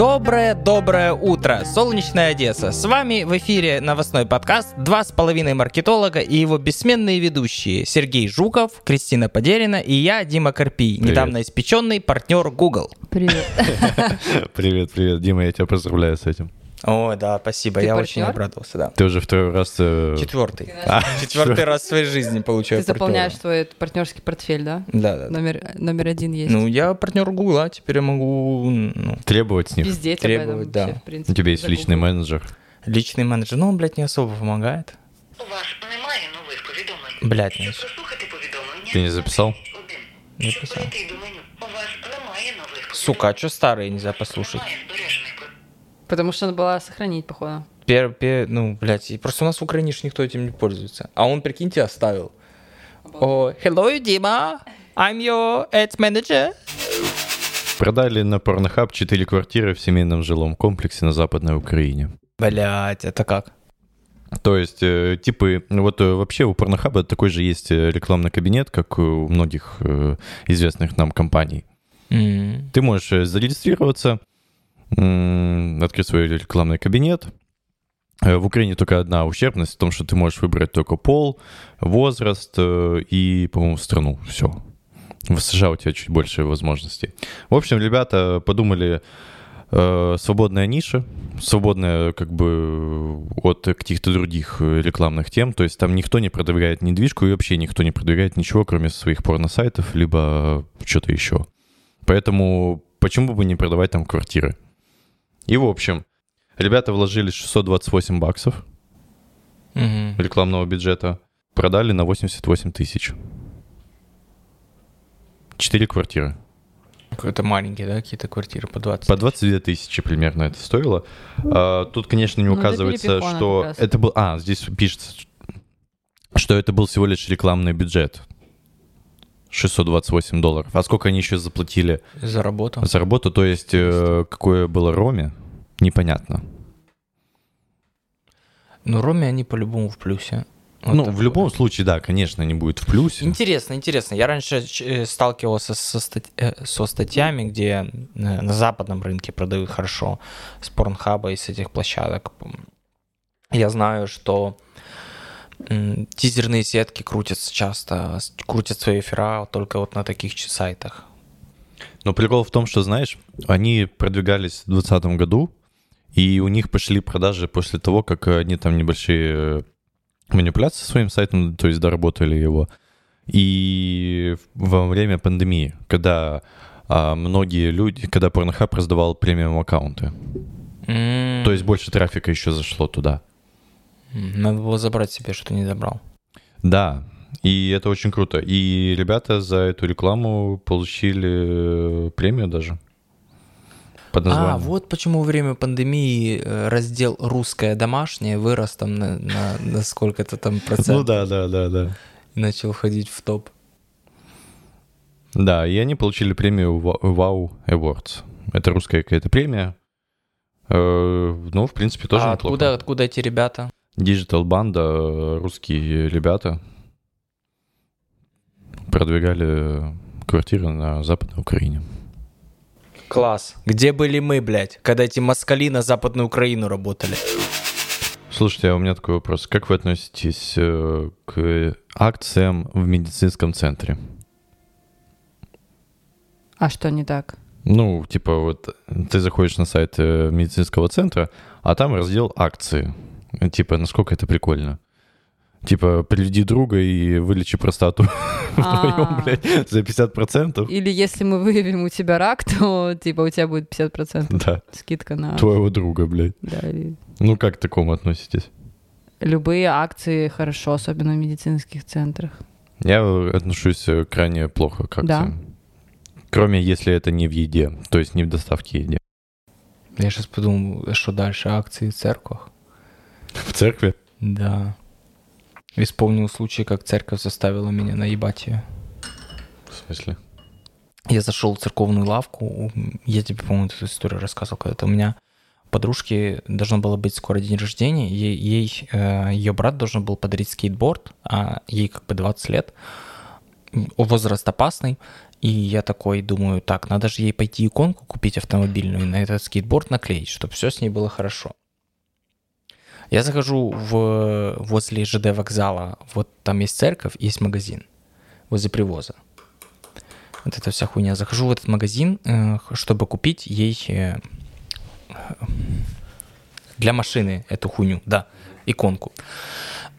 Доброе-доброе утро, солнечная Одесса. С вами в эфире новостной подкаст «Два с половиной маркетолога» и его бессменные ведущие Сергей Жуков, Кристина Подерина и я, Дима Карпий, Привет. недавно испеченный партнер Google. Привет. Привет, привет, Дима, я тебя поздравляю с этим. Ой, да, спасибо, Ты я партнер? очень обрадовался, да. Ты уже второй раз... э, Четвертый. а, Четвертый раз в своей жизни Ты получаю заполняешь партнера. свой партнерский портфель, да? Да, да, да. Номер, номер один есть. Ну, я партнер Гугла, теперь я могу ну, Требовать с них. Везде тебя требовать, там да. вообще, в У принципе, тебя есть личный загуглить. менеджер. личный менеджер. Ну, он, блядь, не особо помогает. У вас немає нових повідомлень. Блядь, Щоб не прослухати повідомлення, Ти не записав? один. Не Щоб писав. перейти до меню, у вас немає нових Сука, а что старые нельзя послушать? Потому что надо было сохранить, походу. Пер, пер- ну, блядь, и просто у нас в Украине ж никто этим не пользуется. А он, прикиньте, оставил. О, hello, Дима. I'm your ads manager. Продали на Порнохаб 4 квартиры в семейном жилом комплексе на Западной Украине. Блядь, это как? То есть, э, типы, вот э, вообще у Порнохаба такой же есть э, рекламный кабинет, как у многих э, известных нам компаний. М, Ты можешь зарегистрироваться, открыть свой рекламный кабинет. Э, В Украине только одна ущербность в том, что ты можешь выбрать только пол, возраст э, и, по-моему, страну. Все. В США у тебя чуть больше возможностей. В общем, ребята подумали, э, свободная ниша, свободная как бы от каких-то других рекламных тем. То есть там никто не продвигает недвижку и вообще никто не продвигает ничего, кроме своих порносайтов, либо что-то еще. Поэтому почему бы не продавать там квартиры? И в общем, ребята вложили 628 баксов мгм. рекламного бюджета, продали на 88 тысяч. Четыре квартиры. Какой-то маленький, да, какие-то квартиры по 20. По 22 тысячи примерно это стоило. А, Тут, конечно, не Ну, указывается, перепихона что это был... А, здесь пишется, что это был всего лишь рекламный бюджет. 628 долларов. А сколько они еще заплатили За работу. за работу? То есть, э, какое было Роме, непонятно. Ну, Роме они по-любому в плюсе. Вот ну, в любом случае, да, конечно, они будут в плюсе. Интересно, интересно. Я раньше э, сталкивался со, стать- э, со статьями, где э, на западном рынке продают хорошо с порнхаба и с этих площадок. Я знаю, что тизерные сетки крутятся часто, крутят свои эфира только вот на таких сайтах. Но прикол в том, что, знаешь, они продвигались в 2020 году, и у них пошли продажи после того, как они там небольшие э, манипуляции своим сайтом, то есть доработали его. И во время пандемии, когда а, многие люди, когда Pornhub раздавал премиум аккаунты, М, то есть больше трафика еще зашло туда. Надо было забрать себе, что не забрал. Да, и это очень круто. И ребята за эту рекламу получили э, премию даже. Под названием. А, вот почему во время пандемии э, раздел «Русское домашнее» вырос там на, на, на сколько-то там процентов. Ну да, да, да, да. и начал входить в топ. Да, и они получили премию Wow Awards. Это русская какая-то премия. Э, Ну, в принципе, тоже а неплохо. откуда, откуда эти ребята? Digital банда, э, русские ребята продвигали квартиры на Западной Украине. Класс. Где были мы, блядь, когда эти москали на Западную Украину работали? Слушайте, а у меня такой вопрос. Как вы относитесь э, к акциям в медицинском центре? А что не так? Ну, типа, вот ты заходишь на сайт э, медицинского центра, а там раздел акции. Типа, насколько это прикольно. Типа, приведи друга и вылечи простату вдвоем, А. блядь, за 50%. Или если мы выявим у тебя рак, то типа у тебя будет 50% Да, скидка на... твоего друга, блядь. Да, или- Ну, как к такому относитесь? Любые акции хорошо, особенно в медицинских центрах. Я э, отношусь э, крайне плохо к Да. акциям. Кроме если это не в еде, то есть не в доставке еде. Я сейчас подумал, что дальше акции в церквах. В церкви? Да. Вспомнил случай, как церковь заставила меня наебать ее. В смысле? Я зашел в церковную лавку. Я тебе, по-моему, эту историю рассказывал когда-то. У меня подружки должно было быть скоро день рождения. Ей, ей, э, ее брат должен был подарить скейтборд, а ей как бы 20 лет. Возраст опасный. И я такой думаю, так, надо же ей пойти иконку купить автомобильную и на этот скейтборд наклеить, чтобы все с ней было хорошо. Я захожу в, возле ЖД вокзала, вот там есть церковь, есть магазин возле привоза. Вот эта вся хуйня. Захожу в этот магазин, э, чтобы купить ей э, для машины эту хуйню, да, иконку.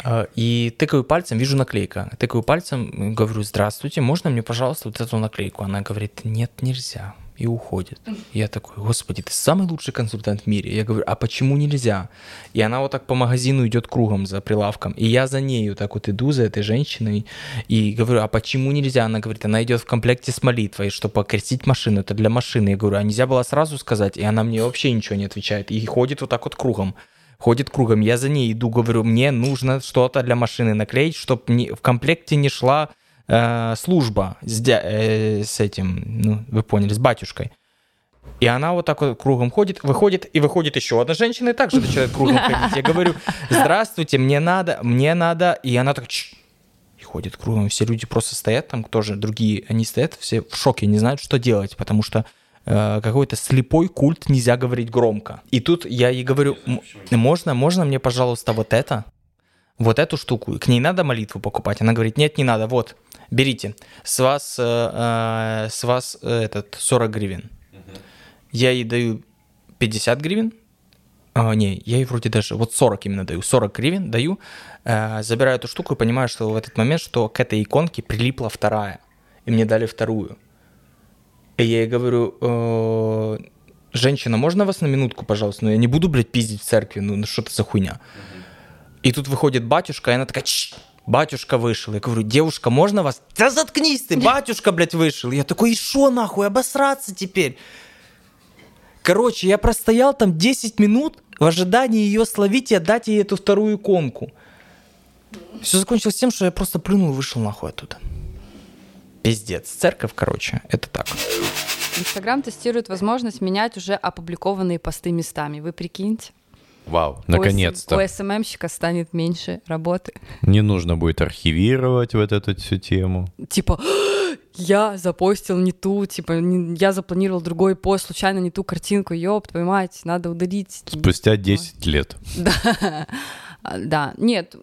Э, И тыкаю пальцем, вижу наклейка. Тыкаю пальцем, говорю, здравствуйте, можно мне, пожалуйста, вот эту наклейку? Она говорит, нет, нельзя. И уходит. Я такой, господи, ты самый лучший консультант в мире. Я говорю, а почему нельзя? И она вот так по магазину идет кругом за прилавком. И я за нею так вот иду, за этой женщиной. И говорю, а почему нельзя? Она говорит, она идет в комплекте с молитвой, чтобы окрестить машину. Это для машины. Я говорю, а нельзя было сразу сказать? И она мне вообще ничего не отвечает. И ходит вот так вот кругом ходит кругом. Я за ней иду, говорю, мне нужно что-то для машины наклеить, чтобы в комплекте не шла э, служба с, э, с этим, ну, вы поняли, с батюшкой. И она вот так вот кругом ходит, выходит, и выходит еще одна женщина, и также начинает кругом ходить. Я говорю, здравствуйте, мне надо, мне надо. И она так, и ходит кругом. Все люди просто стоят там, тоже другие, они стоят все в шоке, не знают, что делать, потому что э, какой-то слепой культ нельзя говорить громко. И тут я ей говорю, «М- можно, можно мне, пожалуйста, вот это? Вот эту штуку. К ней надо молитву покупать? Она говорит, нет, не надо, вот, берите. С вас, э, э, с вас э, этот 40 гривен. Я ей даю 50 гривен. А, не, я ей вроде даже вот 40 именно даю. 40 гривен даю, э, забираю эту штуку и понимаю, что в этот момент, что к этой иконке прилипла вторая. И мне дали вторую. И я ей говорю, «Э, женщина, можно вас на минутку, пожалуйста? Ну я не буду, блядь, пиздить в церкви, ну ну что это за хуйня? И тут выходит батюшка, и она такая, «Чш, батюшка вышел. Я говорю, девушка, можно вас? Да заткнись ты, батюшка, блядь, вышел. Я такой, и шо нахуй, обосраться теперь? Короче, я простоял там 10 минут в ожидании ее словить и отдать ей эту вторую иконку. Все закончилось тем, что я просто плюнул и вышел нахуй оттуда. Пиздец. Церковь, короче, это так. Инстаграм тестирует возможность менять уже опубликованные посты местами. Вы прикиньте? Вау, У наконец-то. СММщика станет меньше работы. Не нужно будет архивировать вот эту всю тему. Типа, я запостил не ту, типа, не- я запланировал другой пост, случайно не ту картинку, ёб, твою мать, надо удалить. Спустя 10 лет. Да, А, да, нет,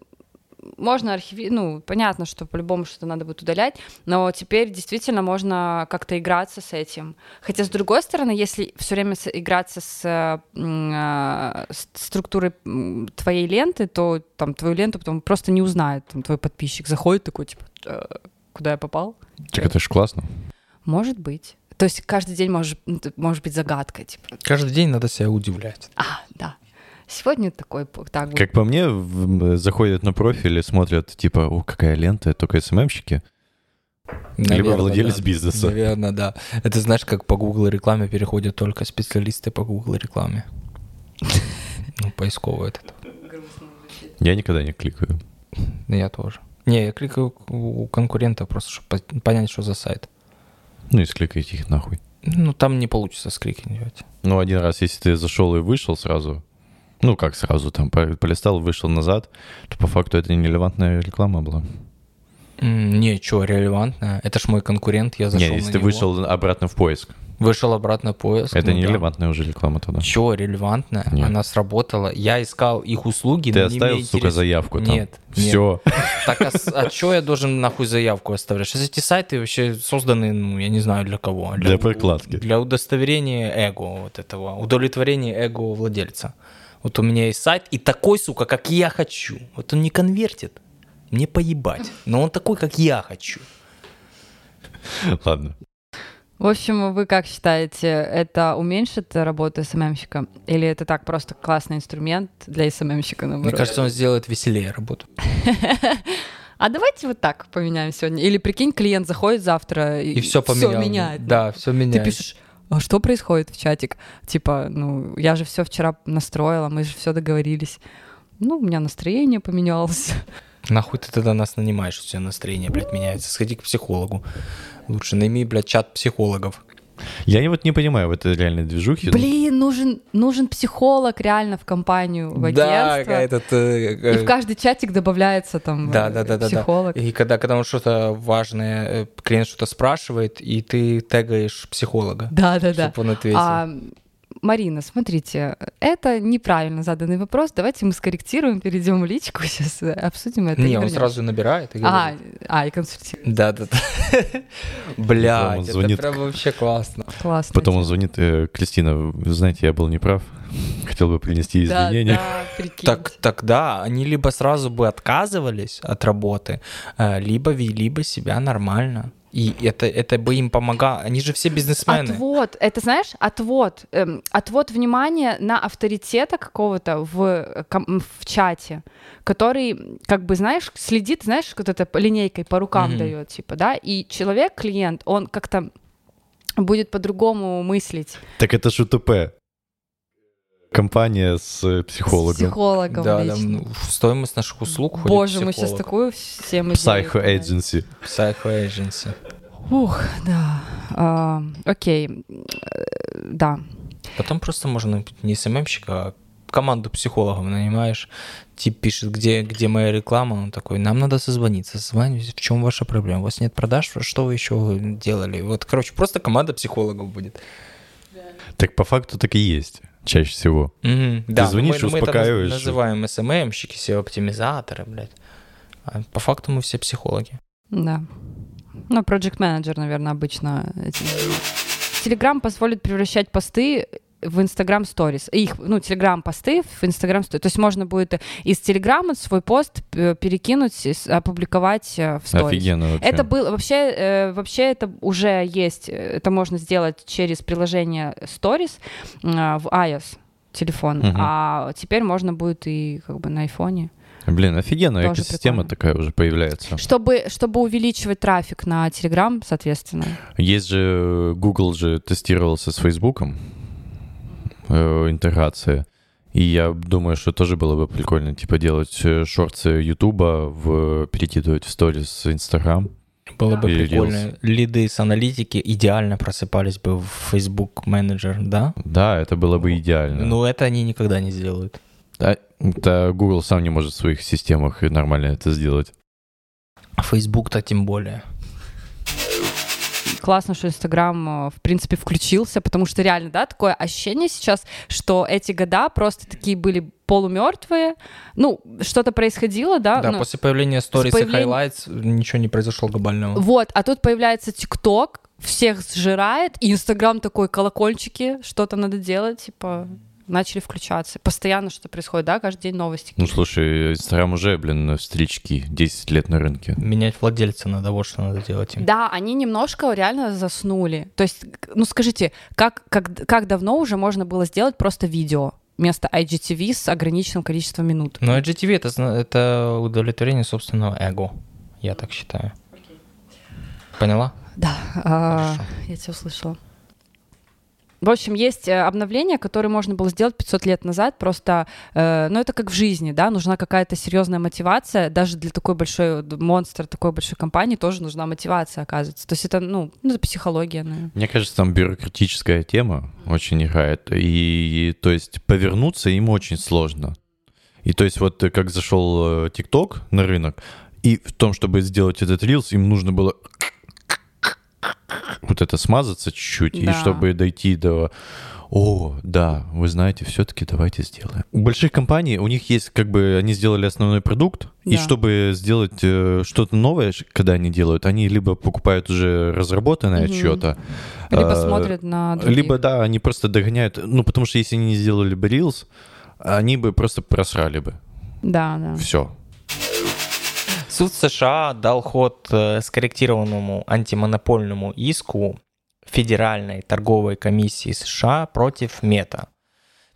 можно архивировать, ну, понятно, что по-любому что-то надо будет удалять, но теперь действительно можно как-то играться с этим. Хотя, с другой стороны, если все время с- играться с, э, м, а, с структурой твоей ленты, то там твою ленту потом просто не узнает там, твой подписчик. Заходит такой, типа, «Э, куда я попал? Так это ж классно. Может быть. То есть каждый день может, может быть загадкой, типа, Каждый день надо себя удивлять. а, да, сегодня такой, так. Как по мне, заходят на профиль и смотрят, типа, о, какая лента, только СММщики. Либо Наверно, владелец да. бизнеса. Наверное, да. Это знаешь, как по Google рекламе переходят только специалисты по Google рекламе. Ну, поисковый этот. Я никогда не кликаю. Я тоже. Не, я кликаю у конкурента просто, чтобы понять, что за сайт. Ну и скликайте их нахуй. Ну, там не получится скрикивать. Ну, один раз, если ты зашел и вышел сразу, ну, как сразу, там, по- полистал, вышел назад, то по факту это нерелевантная реклама была. Не, что, релевантно. Это ж мой конкурент, я зашел Не, если ты него. вышел обратно в поиск, Вышел обратно поиск. это ну да. нерелевантная уже реклама тогда. Чё, релевантная? Нет. Она сработала. Я искал их услуги, Ты но не оставил, мне сука, интерес- заявку там? Нет, нет. Все. Так а, а чё я должен нахуй заявку оставлять? Сейчас эти сайты вообще созданы, ну, я не знаю для кого. Для прокладки. Для удостоверения эго вот этого, удовлетворения эго владельца. Вот у меня есть сайт, и такой, сука, как я хочу. Вот он не конвертит, мне поебать. Но он такой, как я хочу. Ладно. В общем, вы как считаете, это уменьшит работу СММщика? Или это так просто классный инструмент для СММщика, Мне наоборот? кажется, он сделает веселее работу. А давайте вот так поменяем сегодня. Или прикинь, клиент заходит завтра и, И все поменял. меняет. Да, все Ты меняет. пишешь, а что происходит в чатик? Типа, ну, я же все вчера настроила, мы же все договорились. Ну, у меня настроение поменялось. Нахуй ты тогда нас нанимаешь, у тебя настроение, блядь, меняется. Сходи к психологу. Лучше найми, блядь, чат психологов. Я вот не понимаю в этой реальной движухе. Блин, нужен, нужен психолог реально в компанию, в Да, агентство. этот... э, И в каждый чатик добавляется там Да, э, да, да, да, да. психолог. И когда, когда он что-то важное, э, клиент что-то спрашивает, и ты тегаешь психолога, Да, да, да. чтобы он ответил. А, Марина, смотрите, это неправильно заданный вопрос. Давайте мы скорректируем, перейдем в личку, сейчас обсудим это. Не, он вернёмся. сразу набирает и А, говорит. а, и консультируем. Да, да, да. Блядь, это звонит. прям вообще классно. Классно. Потом он звонит, э, Кристина, вы знаете, я был неправ. Хотел бы принести Да, извинения. да, прикинь. Так, тогда они либо сразу бы отказывались от работы, э, либо вели бы себя нормально. И это, это бы им помогало. Они же все бизнесмены. Отвод, это знаешь, отвод, эм, отвод внимания на авторитета какого-то в, э, в чате, который, как бы, знаешь, следит, знаешь, вот это линейкой по рукам Мгм. дает, типа, да, и человек, клиент, он как-то будет по-другому мыслить. Так это ж УТП. Компания с э, С психологом. психологом Да, да, ну, стоимость наших услуг Боже, мы сейчас такую всем Psycho Agency. Psycho Agency. Ух, да. А, окей. Да. Потом просто можно не СММщика, а команду психологов нанимаешь. Тип пишет, где, где моя реклама. Он такой, нам надо созвониться. Созванивайтесь, в чем ваша проблема? У вас нет продаж? Что вы еще делали? Вот, короче, просто команда психологов будет. Так по факту так и есть. Чаще всего. Мгм, да, ну звонишь, мы, мы успокаиваешь. называем СММщики, SEO-оптимизаторы, блядь. А по факту мы все психологи. Да. Ну, project менеджер, наверное, обычно этим. Telegram позволит превращать посты в Instagram Stories. Их, ну, Telegram посты в Instagram Stories. То есть можно будет из Telegram свой пост э, перекинуть, опубликовать э, в Stories. Офигенно вообще. Это был вообще, э, вообще это уже есть. Это можно сделать через приложение Stories э, в iOS телефон, Мгм. а теперь можно будет и как бы на айфоне. Блин, офигенно, Тоже экосистема прикольно. такая уже появляется. Чтобы, чтобы увеличивать трафик на Telegram, соответственно. Есть же, Google же тестировался с Фейсбуком, э, интеграция. И я думаю, что тоже было бы прикольно, типа, делать э, шорты Ютуба, в, перекидывать в сторис с Инстаграм. Было бы Или прикольно. Лиды с аналитики идеально просыпались бы в Facebook менеджер, да? Да, это было бы идеально. Но это они никогда не сделают. Да, это Google сам не может в своих системах нормально это сделать. А Facebook-то тем более. Классно, что Инстаграм, э, в принципе, включился, потому что реально, да, такое ощущение сейчас, что эти года просто такие были полумертвые. Ну, что-то происходило, да? Да, ну, после появления Stories появления- и Highlights ничего не произошло глобального. Вот, а тут появляется ТикТок, всех сжирает, и Инстаграм такой, колокольчики, что-то надо делать, типа, начали включаться. Постоянно что-то происходит, да, каждый день новости. Ну, слушай, Инстаграм уже, блин, встречки, 10 лет на рынке. Менять владельца надо, вот что надо делать им. Да, они немножко реально заснули. То есть, ну скажите, как, как, как давно уже можно было сделать просто видео вместо IGTV с ограниченным количеством минут? Но IGTV это, это удовлетворение собственного эго, я так считаю. Поняла? Да, а, Хорошо. я тебя услышала. В общем, есть э, обновления, которые можно было сделать 500 лет назад, просто, э, ну это как в жизни, да, нужна какая-то серьезная мотивация, даже для такой большой д- монстр, такой большой компании тоже нужна мотивация, оказывается. То есть это, ну, ну, это психология, наверное. Мне кажется, там бюрократическая тема очень играет. И, то есть, повернуться им очень сложно. И то есть, вот э, как зашел э, ТикТок на рынок, и в том, чтобы сделать этот рилс, им нужно было вот это смазаться чуть-чуть, Да. и чтобы дойти до о, да, вы знаете, все-таки давайте сделаем. У больших компаний, у них есть, как бы, они сделали основной продукт, и Да. чтобы сделать э, что-то новое, когда они делают, они либо покупают уже разработанное Мгм. что-то, Либо А, смотрят на других. либо, да, они просто догоняют, ну, потому что если они не сделали бы Reels, они бы просто просрали бы. Да, да. Все. Суд США дал ход э, скорректированному антимонопольному иску Федеральной торговой комиссии США против Мета.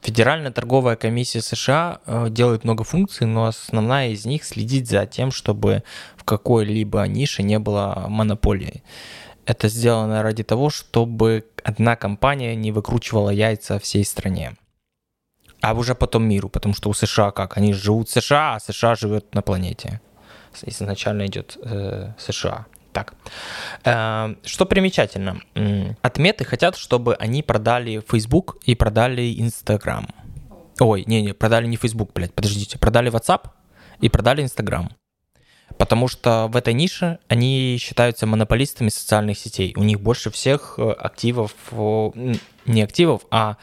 Федеральная торговая комиссия США э, делает много функций, но основная из них следить за тем, чтобы в какой-либо нише не было монополии. Это сделано ради того, чтобы одна компания не выкручивала яйца всей стране. А уже потом миру, потому что у США как? Они живут в США, а США живет на планете изначально идет э, США. Так. Э, Что примечательно, отметы хотят, чтобы они продали Facebook и продали Instagram. Ой, не-не, продали не Facebook, блядь, подождите. Продали WhatsApp и продали Instagram. Потому что в этой нише они считаются монополистами социальных сетей. У них больше всех э, активов, не активов, а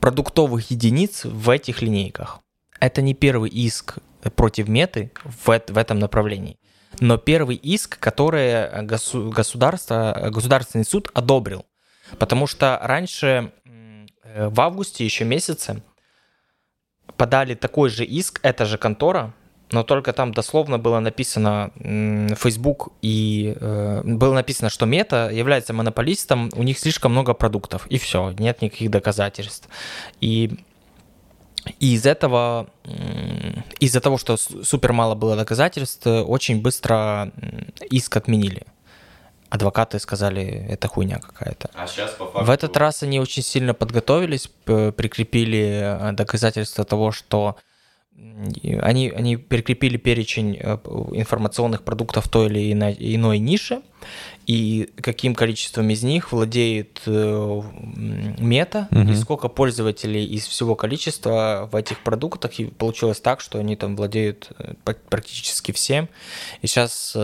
продуктовых единиц в этих линейках. Это не первый иск против меты в, в этом направлении. Но первый иск, который госу- государство, государственный суд одобрил. Потому что раньше, э, в августе еще месяце, подали такой же иск, эта же контора, но только там дословно было написано Facebook и э, было написано, что Мета является монополистом, у них слишком много продуктов, и все, нет никаких доказательств. И, и из этого, из-за того, что супер мало было доказательств, очень быстро иск отменили. Адвокаты сказали, это хуйня какая-то. А сейчас по В этот раз они очень сильно подготовились, прикрепили э, доказательства того, что они, они прикрепили перечень э, информационных продуктов той или иной, иной ниши, и каким количеством из них владеет э, мета, и Мгм. сколько пользователей из всего количества в этих продуктах. И получилось так, что они там владеют э, пр- практически всем. И сейчас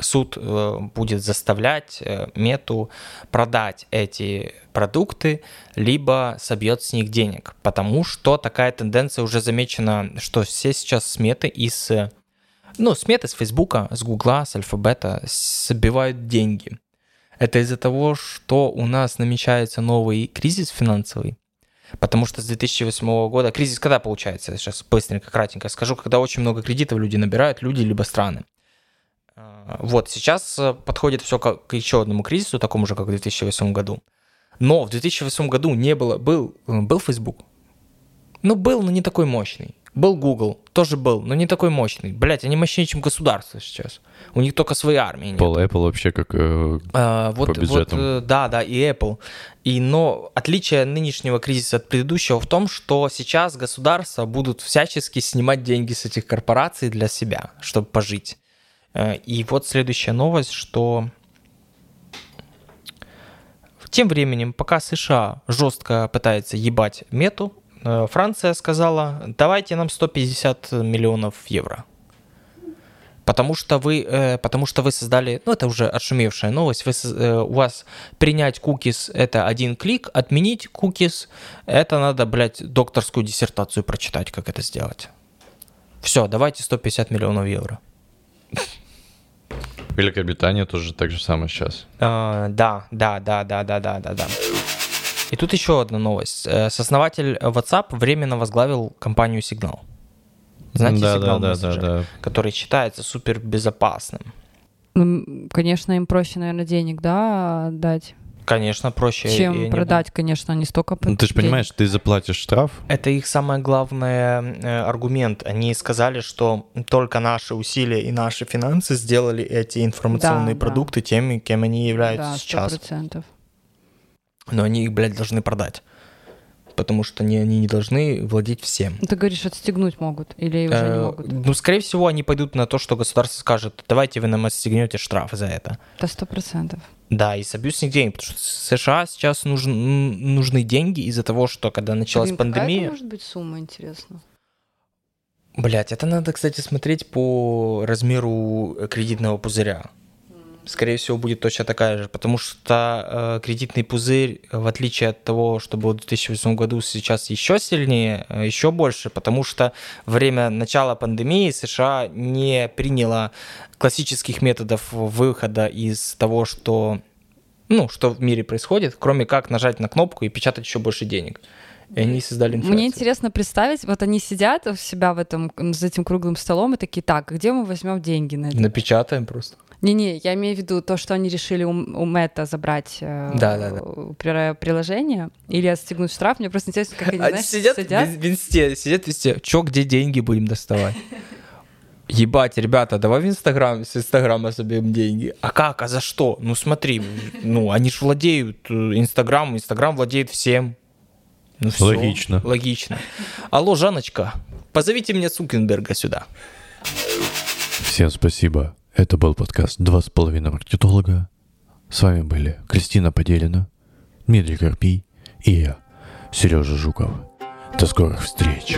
суд э, будет заставлять э, мету продать эти продукты, либо собьет с них денег. Потому что такая тенденция уже замечена, что все сейчас сметы из... Ну, сметы с Фейсбука, с Гугла, с Альфабета собивают деньги. Это из-за того, что у нас намечается новый кризис финансовый. Потому что с 2008 года... Кризис когда получается? Сейчас быстренько, кратенько скажу. Когда очень много кредитов люди набирают, люди либо страны. А, Вот, сейчас э, подходит все как к еще одному кризису, такому же, как в 2008 году. Но в 2008 году не было, был, э, был Facebook. Ну, был, но не такой мощный. Был Google, тоже был, но не такой мощный. Блять, они мощнее, чем государство сейчас. У них только своей армии нет. Пол Apple вообще как... э, А, вот, по бюджетам. вот, э, да, да, и Apple. И, но отличие нынешнего кризиса от предыдущего в том, что сейчас государства будут всячески снимать деньги с этих корпораций для себя, чтобы пожить. Э, И вот следующая новость, что тем временем, пока США жестко пытается ебать мету, э, Франция сказала, давайте нам 150 миллионов евро. Потому что вы, э, потому что вы создали, ну это уже отшумевшая новость, вы, э, у вас принять кукис это один клик, отменить кукис это надо, блядь, докторскую диссертацию прочитать, как это сделать. Все, давайте 150 миллионов евро. Великобритания тоже так же самое сейчас. А, да, да, да, да, да, да, да, да. И тут еще одна новость. Э, Сооснователь WhatsApp временно возглавил компанию Signal. Знаете, да, Signal да, да, да, Messenger, да. который считается супер безопасным. Ну, конечно, им проще, наверное, денег, да, дать, Конечно, проще. и чем они продать, конечно, не столько... Ну, ты же понимаешь, ты заплатишь штраф, Это их самый главный э, аргумент. Они сказали, что только наши усилия и наши финансы сделали эти информационные Да, да. продукты теми, кем они являются Да, сто сейчас. процентов. Но они их, блядь, должны продать. Потому что они, они не должны владеть всем. Ну, Ты говоришь, отстегнуть могут или уже не Э, могут? Ну, скорее всего, они пойдут на то, что государство скажет, давайте вы нам отстегнете штраф за это. Да, сто процентов. Да, и собьют с них деньги, потому что США сейчас нужен, нужны деньги из-за того, что когда началась Блин, какая это пандемия... может быть сумма, интересно? Блять, это надо, кстати, смотреть по размеру кредитного пузыря. Скорее всего, будет точно такая же, потому что э, кредитный пузырь, в отличие от того, что было в 2008 году, сейчас еще сильнее, э, еще больше, потому что время начала пандемии США не приняло классических методов выхода из того, что, ну, что в мире происходит, кроме как нажать на кнопку и печатать еще больше денег. И они создали инфляцию. Мне интересно представить, вот они сидят у себя в этом, за этим круглым столом и такие, так, где мы возьмем деньги на это? Напечатаем просто. Не-не, я имею в виду то, что они решили у, у Мэтта забрать э, Да-да-да. при- приложение или отстегнуть штраф. Мне просто интересно, как они, Они знаешь, сидят, сидят. В, в инсте, сидят везде. Чё, где деньги будем доставать? Ебать, ребята, давай в Инстаграм, с Инстаграма соберем деньги. А как, а за что? Ну смотри, ну они ж владеют э, Инстаграм, Инстаграм владеет всем. Ну, всё, Логично. Логично. Алло, Жаночка, позовите меня Цукенберга сюда. Всем спасибо. Это был подкаст «Два с половиной маркетолога». С вами были Кристина Поделина, Дмитрий Карпий и я, Сережа Жуков. До скорых встреч!